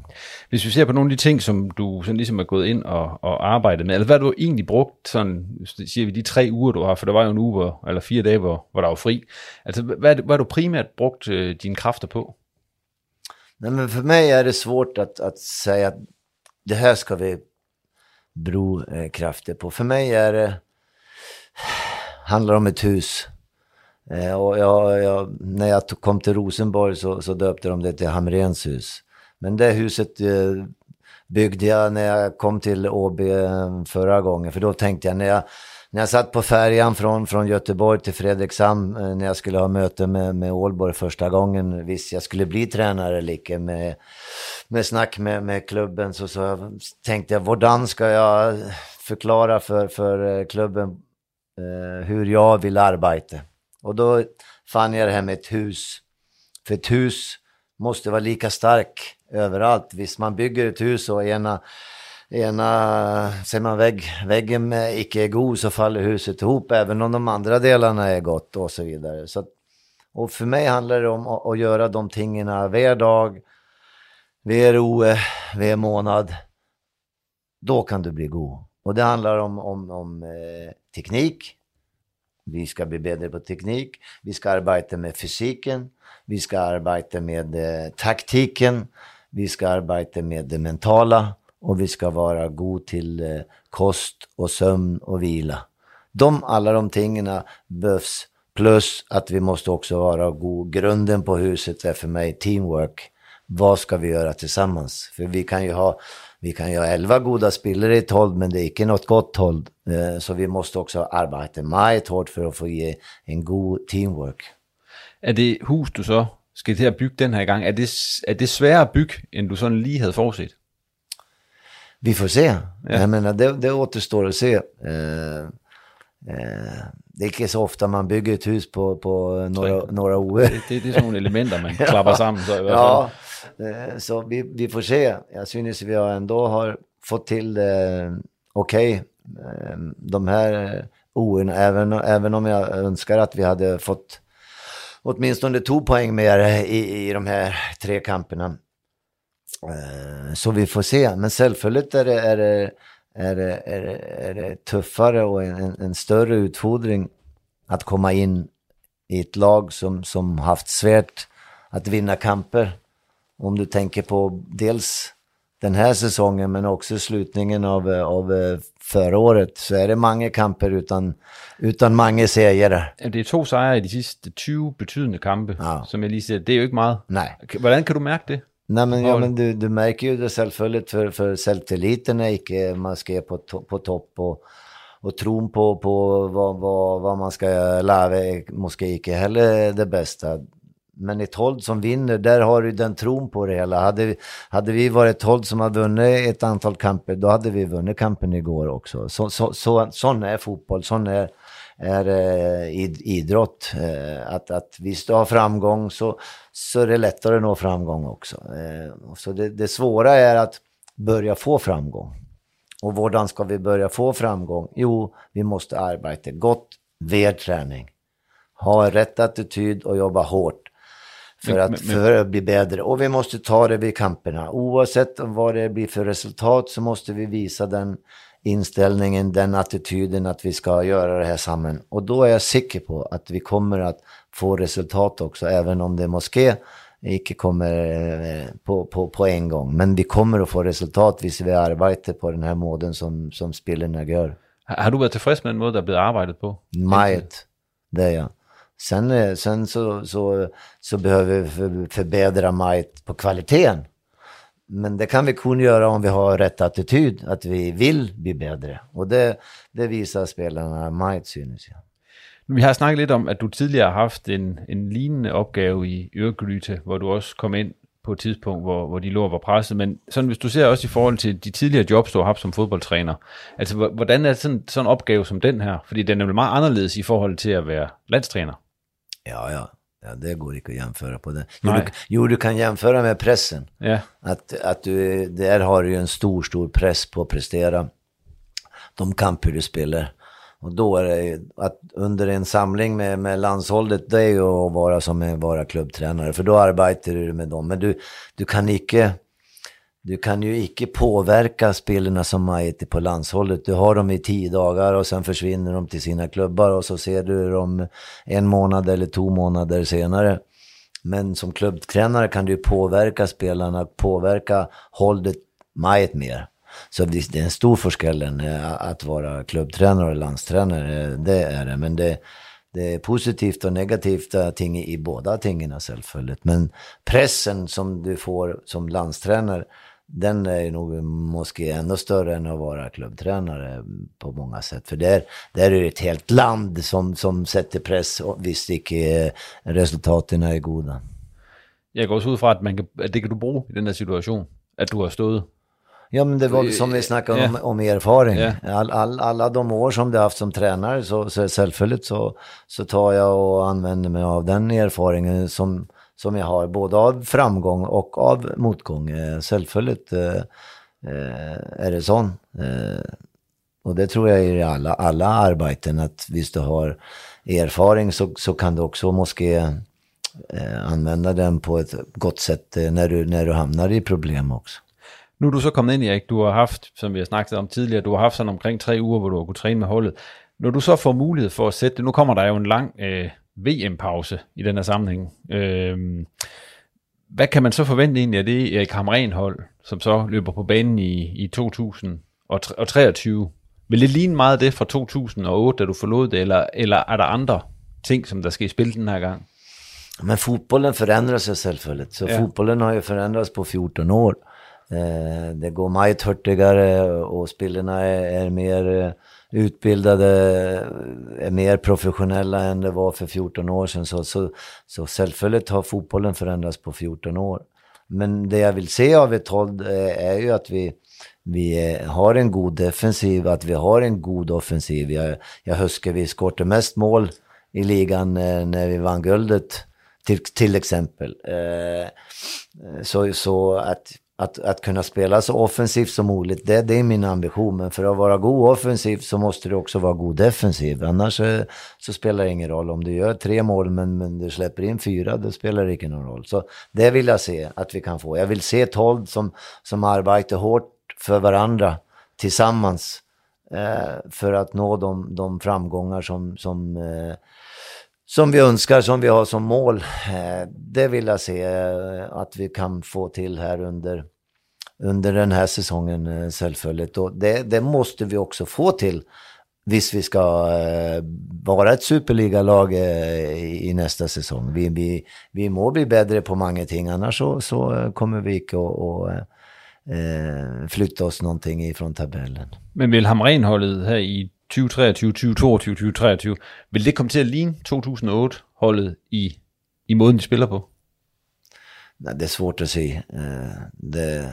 Hvis vi ser på nogle af de ting, som du sådan ligesom er gået ind og, og arbejdet med, eller hvad har du egentlig brugt, sådan, siger vi, de tre uger, du har, for der var jo en uge, hvor, eller fire dage, hvor, hvor der var fri. Altså, hvad, hvad har du primært brugt øh, dine kræfter på? Nej, men för mig är det svårt att, att säga att det här ska vi Brokrafter eh, krafter på. För mig är det, handlar om ett hus. Eh, och jag, jag, när jag kom till Rosenborg så, så döpte de det till Hamrens hus. Men det huset eh, byggde jag när jag kom till OB eh, förra gången. För då tänkte jag när jag, när jag satt på färjan från, från Göteborg till Fredrikshamn eh, när jag skulle ha möte med, med Ålborg första gången, visst jag skulle bli tränare lika med, med snack med, med klubben, så, så tänkte jag, hvordan ska jag förklara för, för eh, klubben eh, hur jag vill arbeta? Och då fann jag det här med ett hus. För ett hus måste vara lika stark överallt. Visst, man bygger ett hus och ena, ena säger man vägg, väggen icke är god så faller huset ihop även om de andra delarna är gott och så vidare. Så, och för mig handlar det om att, att göra de tingen varje dag, varje roe, varje månad. Då kan du bli god. Och det handlar om, om, om eh, teknik, vi ska bli bättre på teknik, vi ska arbeta med fysiken, vi ska arbeta med eh, taktiken, vi ska arbeta med det mentala och vi ska vara god till eh, kost och sömn och vila. De, alla de tingen behövs, plus att vi måste också vara god. Grunden på huset är för mig teamwork. Vad ska vi göra tillsammans? För vi kan ju ha vi kan ju ha elva goda spelare i ett håll, men det är inte något gott håll. Eh, så vi måste också arbeta mycket hårt för att få ge en god teamwork. Är det hus, du så ska till att bygga den här gången? Är det, är det svårare att bygga än du sådan lige hade forudset? Vi får se. Ja. Jag menar, det, det återstår att se. Eh, Eh, det är inte så ofta man bygger ett hus på, på några, några år. Det, det, det är sådana element man klappar samman. Så ja, eh, så vi, vi får se. Jag synes vi har ändå har fått till det okej. Okay. Eh, de här ON, även, även om jag önskar att vi hade fått åtminstone två poäng mer i, i de här tre kamperna. Så vi får se. Men självfallet är det, är det är det, är det, är det tuffare och en, en, större utfordring att komma in i ett lag som, som haft svårt att vinna kamper. Om du tänker på dels den här säsongen men också slutningen av, av förra året så är det många kamper utan, utan många segrar. Det är två segrar i de sista 20 betydande kamper, ja. som jag lige säger, det är ju inte mycket. Nej. Hur kan du märka det? Nej, men, ja, men du, du märker ju det självföljd för, för selvtilliten är inte man ska på, to, på topp och, och tron på, på vad, vad, vad man ska lära är måske inte heller det bästa. Men ett hold som vinner, där har du den tron på det hela. Hade, hade vi varit ett hold som har vunnit ett antal kamper, då hade vi vunnit kampen igår också. Så, så, så, sån är fotboll, sån är är eh, idrott. Eh, att, att visst du har framgång så, så är det lättare att nå framgång också. Eh, så det, det svåra är att börja få framgång. Och hur ska vi börja få framgång? Jo, vi måste arbeta gott ved träning. Ha rätt attityd och jobba hårt för, att, för att bli bättre. Och vi måste ta det vid kamperna. Oavsett vad det blir för resultat så måste vi visa den inställningen, den attityden att vi ska göra det här samman. Och då är jag säker på att vi kommer att få resultat också, även om det moské inte kommer eh, på, på, på en gång. Men vi kommer att få resultat hvis vi arbetar på den här måden som, som spelarna gör. Har du varit tillfreds med den måte, det har blivit arbetat på? Meget, det är jag. Sen, eh, sen så, så, så behöver vi förbättra meget på kvaliteten. Men det kan vi kun göra om vi har rätt attityd, att vi vill bli bättre. Och det, det visar spelarna meget, synes jag. Vi har snakket lidt om, at du tidligere har haft en, en lignende opgave i Ørgryte, hvor du også kom ind på et tidspunkt, hvor, hvor de lå og var presset. Men sådan, hvis du ser også i forhold til de tidligere jobs, du har haft som fodboldtræner, altså hvordan er sådan, sådan en opgave som den her? Fordi den er jo meget anderledes i forhold til at være landstræner. Ja, ja. Ja, det går inte att jämföra på det. Jo du, jo, du, kan jämföra med pressen. Ja. Att, att du, där har du ju en stor, stor press på att prestera de kamper du spelar. Och då är det att under en samling med, med landshållet, det är ju att vara som en vara klubbtränare. För då arbetar du med dem. Men du, du kan inte du kan ju icke påverka spelarna som Maiti på landshållet. Du har dem i tio dagar och sen försvinner de till sina klubbar och så ser du dem en månad eller två månader senare. Men som klubbtränare kan du påverka spelarna, påverka hållet Majet mer. Så det är en stor förskäll eh, att vara klubbtränare och landstränare, eh, det är det. Men det, det är positivt och negativt eh, ting i båda tingen självfallet. Men pressen som du får som landstränare den är nog måske ännu större än att vara klubbtränare på många sätt. För där, där är det ett helt land som, som sätter press och visst inte resultaten är goda. Jag går också ut från att, man kan, att det kan du bruge i den här situationen, att du har stått Ja, men det var som vi snackade om, om erfaring. All, all, alla de år som du har haft som tränare, så, så självfallet så, så tar jag och använder mig av den erfarenheten som, som jag har, både av framgång och av motgång. Eh, självfallet eh, eh, är det så. Eh, och det tror jag i alla, alla arbeten, att visst du har erfaring så, så kan du också måste eh, använda den på ett gott sätt när du, när du hamnar i problem också. Nu är du så kommit in Erik. Du har haft, som vi har snackat om tidigare, du har haft sådan omkring tre uger, hvor du har kunnet träna med holdet. När du så får möjlighet för att sätta, nu kommer der jo en lang eh, VM-pause i den her sammenhæng. Øh, hvad kan man så forvente egentlig af det Erik Hamren-hold, som så løber på banen i, i 2023? Vil det ligne meget det fra 2008, da du forlod det, eller, eller er der andre ting, som der skal i spil den her gang? Men fotbollen förändras sig självfallet. Så ja. fotbollen har ju förändrats på 14 år. Eh, det går mycket hurtigare och spelarna är, är mer eh, utbildade, är mer professionella än det var för 14 år sedan. Så, så, så självfallet har fotbollen förändrats på 14 år. Men det jag vill se av ett håll eh, är ju att vi, vi eh, har en god defensiv, att vi har en god offensiv. Jag, jag huskar vi skårte mest mål i ligan eh, när vi vann guldet, till, till exempel. Så, så att, att, att kunna spela så offensivt som möjligt, det, det är min ambition. Men för att vara god offensiv så måste du också vara god defensiv. Annars så, så spelar det ingen roll. Om du gör tre mål men, men du släpper in fyra, då spelar det ingen roll. Så det vill jag se att vi kan få. Jag vill se ett håll som, som arbetar hårt för varandra tillsammans eh, för att nå de, de framgångar som, som, eh, som vi önskar, som vi har som mål. Eh, det vill jag se eh, att vi kan få till här under, under den här säsongen eh, självfallet. Och det, det måste vi också få till Visst vi ska vara ett superligalag i nästa säsong. Vi, vi, vi må bli bättre på många ting, annars så, så kommer vi inte att flytta oss någonting ifrån tabellen. Men vil Hamren-holdet här i 2023, 2022, 2023, vil det komme til at ligne 2008-holdet i, i måden, de spiller på? Nej, det är svårt att se. Øh, det,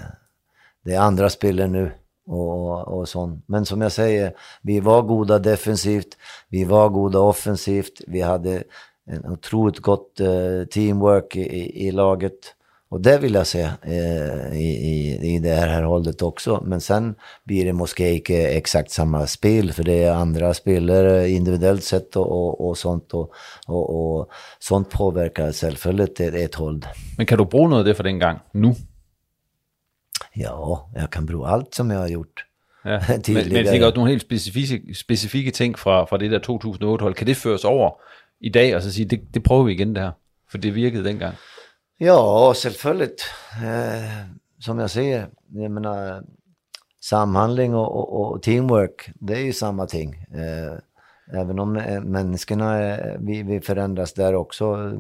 det är andra spelare nu och, och sånt. Men som jag säger, vi var goda defensivt, vi var goda offensivt, vi hade en otroligt gott øh, teamwork i, i, i laget. Och det vill jag se øh, i, i det här hållet också. Men sen blir det måske inte exakt samma spel, för det är andra spelare individuellt sett och, och, och sånt. Och, och, och, sånt påverkar självfallet ett, ett håll. Men kan du bruge noget af det fra den gang nu? Ja, jag kan bruge allt som jag har gjort. Ja, men, men jeg tænker også nogle helt specifikke, specifikke ting fra, fra det der 2008-hold. Kan det føres over i dag, og så sige, det, det prøver vi igen det her? For det virkede dengang. Ja, självfallet. Som jag säger, jag menar, samhandling och, och, och, teamwork, det är ju samma ting. Eh, även om eh, människorna, eh, vi, vi förändras där också.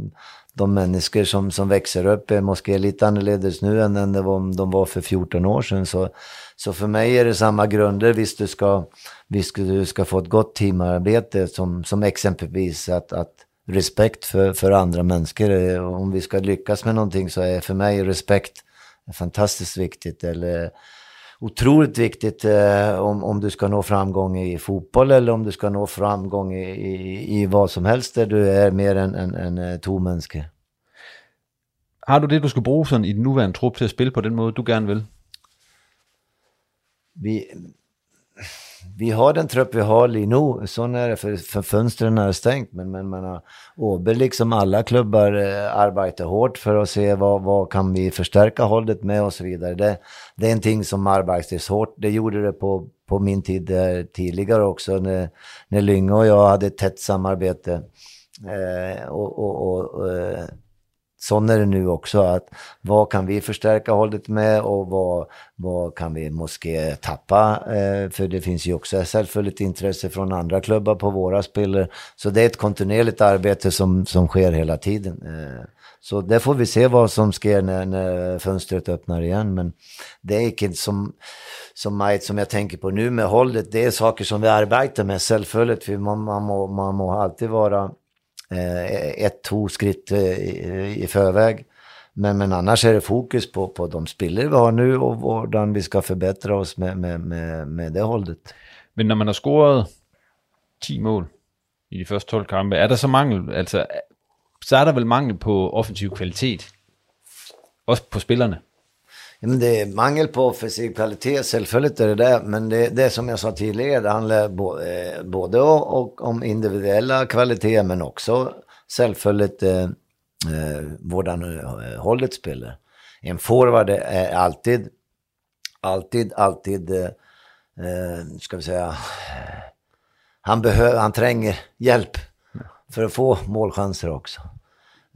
De människor som, som växer upp är måske lite annorlunda nu än, än var, de var för 14 år sedan. Så, så för mig är det samma grunder, visst du ska, visst du ska få ett gott teamarbete som, som exempelvis att, att respekt för, för andra människor. Eh, om vi ska lyckas med någonting så är för mig respekt fantastiskt viktigt. Eller otroligt viktigt eh, om, om du ska nå framgång i fotboll eller om du ska nå framgång i, i, i vad som helst där du är mer än, än, än eh, to mennesker. Har du det, du skal bruge sådan i den nuværende trup til at spille på den måde, du gerne vil? Vi, vi har den trupp vi har Lino. så är det för, för fönstren är stängt. Men, men, men Åby, liksom alla klubbar, eh, arbetar hårt för att se vad, vad kan vi förstärka hållet med och så vidare. Det, det är en ting som arbetas hårt. Det gjorde det på, på min tid eh, tidigare också när, när Lynge och jag hade ett tätt samarbete. Eh, och, och, och eh, Sån är det nu också. att Vad kan vi förstärka hållet med och vad, vad kan vi måste tappa? Eh, för det finns ju också självfallet intresse från andra klubbar på våra spelare. Så det är ett kontinuerligt arbete som, som sker hela tiden. Eh, så det får vi se vad som sker när, när fönstret öppnar igen. Men det är inte som, som Majt, som jag tänker på nu med hållet. Det är saker som vi arbetar med självfallet, För man, man, må, man må alltid vara Eh, ett, två skritt eh, i, förväg. Men, men annars är det fokus på, på de spelare vi har nu och hur vi ska förbättra oss med, med, med, med det hållet. Men när man har scoret 10 mål i de första 12 kampe, är det så mangel, alltså, så är det väl mangel på offensiv kvalitet? Också på spelarna? Ja, men det är mangel på offensiv kvalitet, självfallet är det det. Men det, det är som jag sa tidigare, det handlar eh, både om individuella kvaliteter men också självfallet eh, eh, eh, hållet spelar. En forward är alltid, alltid, alltid, eh, eh ska vi säga, han, behöver, han tränger hjälp för att få målchanser också.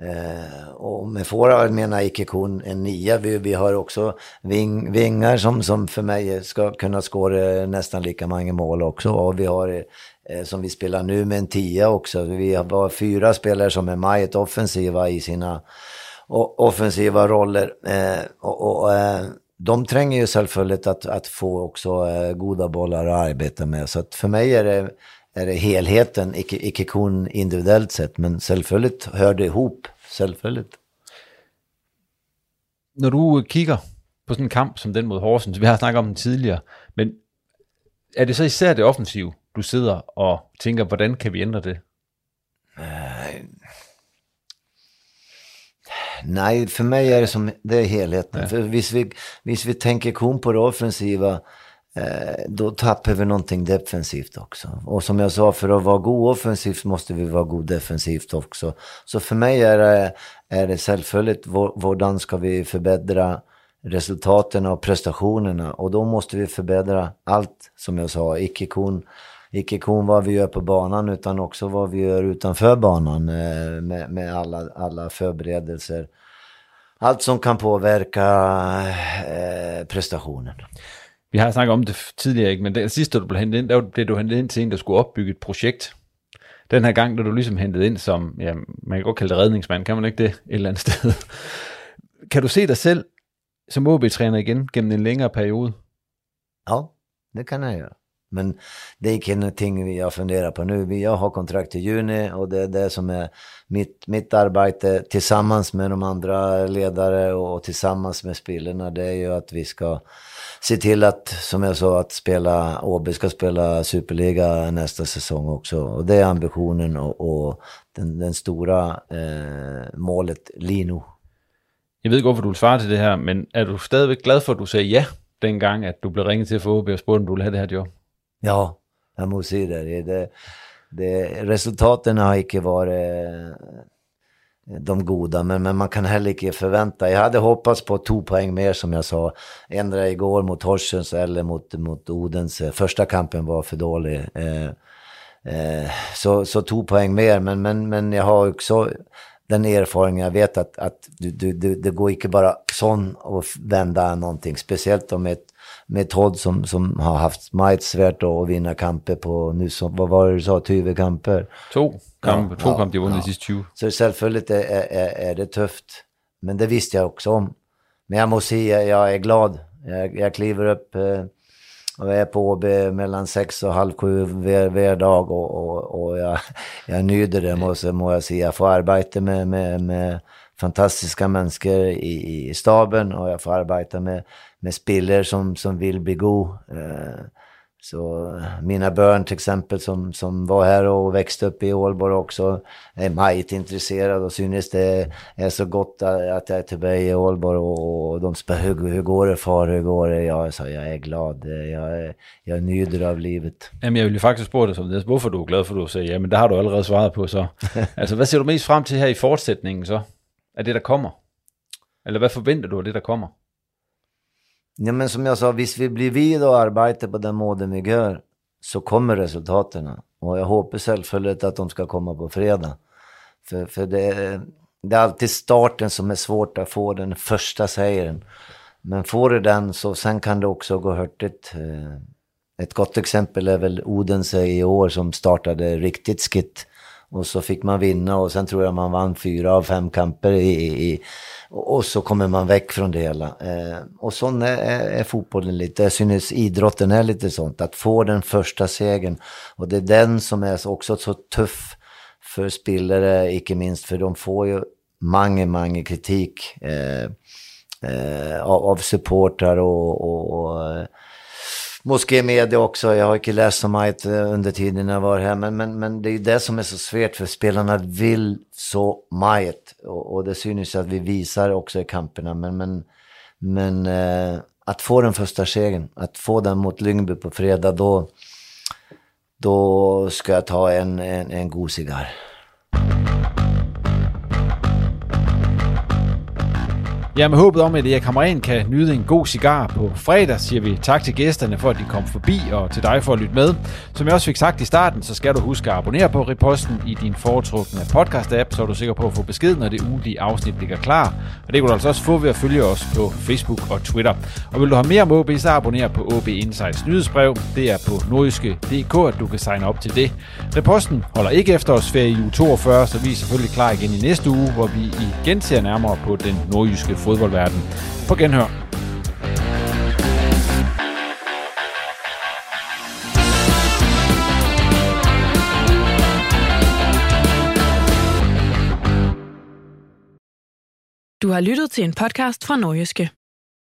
Eh, och med forehand menar Ikekon en nia. Vi, vi har också ving, vingar som, som för mig ska kunna skåra nästan lika många mål också. Och vi har eh, som vi spelar nu med en tia också. Vi har fyra spelare som är majet, offensiva i sina offensiva roller. Eh, och, och eh, de tränger ju självfallet att, att få också eh, goda bollar att arbeta med. Så att för mig är det är det helheten, icke, icke kun individuellt sett, men självföljd hör det ihop, självföljd. Når du kigger på sådan en kamp som den mod Horsens? Vi har snakket om den tidligere, men er det så især det offensive, du sidder og tænker, hvordan kan vi ændre det? Nej, för mig är det som, det är helheten. Ja. För hvis vi, hvis vi tänker kon på det offensiva, Eh, då tappar vi någonting defensivt också. Och som jag sa, för att vara god offensivt måste vi vara god defensivt också. Så för mig är det, är det självföljligt, hur ska vi förbättra resultaten och prestationerna. Och då måste vi förbättra allt, som jag sa, icke kon icke kon vad vi gör på banan utan också vad vi gör utanför banan eh, med, med alla, alla förberedelser. Allt som kan påverka eh, prestationen. Vi har snakket om det tidligere, ikke? men den sidste, du blev hentet ind, der blev du hentet ind til en, der skulle opbygge et projekt. Den her gang, der du ligesom hentet ind som, ja, man kan godt kalde det redningsmand, kan man ikke det et eller andet sted? kan du se dig selv som OB-træner igen gennem en længere periode? Ja, det kan jag göra. Men det är ingenting jag funderar på nu. Jag har kontrakt till juni och det är det som är mitt, mitt arbete tillsammans med de andra ledare och tillsammans med spelarna. Det är ju att vi ska se till att, som jag sa, att spela, Åby ska spela Superliga nästa säsong också. Och det är ambitionen och, och den, den stora eh, målet Lino. Jag vet godt, varför du vil svare til det her, men er du stadigvæk glad for, at du sagde ja dengang, at du blev ringet til for OB og spurgte, om du ville have det her job? Ja, jag måste säga det. det, det resultaten har inte varit eh, de goda, men, men man kan heller inte förvänta. Jag hade hoppats på två poäng mer som jag sa. Ändra igår mot Horsens eller mot, mot Odens. Första kampen var för dålig. Eh, eh, så, så två poäng mer, men, men, men jag har också den erfarenheten. Jag vet att, att du, du, du, det går inte bara sån att vända någonting. Speciellt om ett med Todd som, som har haft svært att vinna kamper på nu som, vad var det du sa, 20 kamper? To kampe, ja, to ja, kampe de har vundet ja. de sidste 20. Så självfallet är, är, är det tufft. Men det visste jag också om. Men jag måste säga, jag är glad. Jag, jag kliver upp eh, och är på OB mellan sex och halv sju var, var dag och, och, och jag, jag nyder det, måste, må jag säga. Jag får arbeta med, med, med fantastiska människor i, i staben och jag får arbeta med, med spelare som, som vill bli god. Eh, så mina barn till exempel som, som var här och växte upp i Ålborg också är majt intresserade och synes det är så gott att jag är tillbaka i Ålborg och, och de spör hur, hur går det far, hur går det? Jag sa jag är glad, jag, är, jag nyder av livet. Jamen, jeg ville jo faktisk spørge dig som det, hvorfor du er glad for, at du sagde, ja, men det har du allerede svaret på så. altså, hvad ser du mest frem til her i fortsætningen så? Af det, der kommer? Eller hvad forventer du af det, der kommer? Ja, men som jag sa, hvis vi blir vid och arbetar på den måden vi gör så kommer resultaten. Och jag hoppas självfallet att de ska komma på fredag. För, för det, det är alltid starten som är svårt att få den första segern. Men får du den så sen kan det också gå hurtigt. Eh, ett gott exempel är väl Odense i år som startade riktigt skitt. Och så fick man vinna och sen tror jag man vann fyra av fem kamper i, i och så kommer man väck från det hela. Eh, och sån är, är, fotbollen lite. Jag synes idrotten är lite sånt. Att få den första segern. Och det är den som är också så tuff för spelare, icke minst. För de får ju mange, mange kritik eh, eh, av, av supportrar och, och, och eh, Moské det också. Jag har inte läst om mycket eh, under tiden jag var här. Men, men, men det är det som är så svårt för spelarna vill så mycket. Och, och det ju att vi visar också i kamperna. Men, men, men eh, att få den första segern, att få den mot Lyngby på fredag, då, då ska jag ta en, en, en god cigarr. Ja, med håbet om, at Erik Hamren kan nyde en god cigar på fredag, siger vi tak til gæsterne for, at de kom forbi, og til dig for at lytte med. Som jeg også fik sagt i starten, så skal du huske at abonnere på Reposten i din foretrukne podcast-app, så er du sikker på at få besked, når det ugentlige afsnit ligger klar. Og det kan du altså også få ved at følge os på Facebook og Twitter. Og vil du have mere om OB, så abonner på OB Insights nyhedsbrev. Det er på nordjyske.dk, at du kan signe op til det. Reposten holder ikke efterårsferie i uge 42, så vi er selvfølgelig klar igen i næste uge, hvor vi igen ser nærmere på den nordjyske fodboldverden. På genhør. Du har lyttet til en podcast fra Norgeske.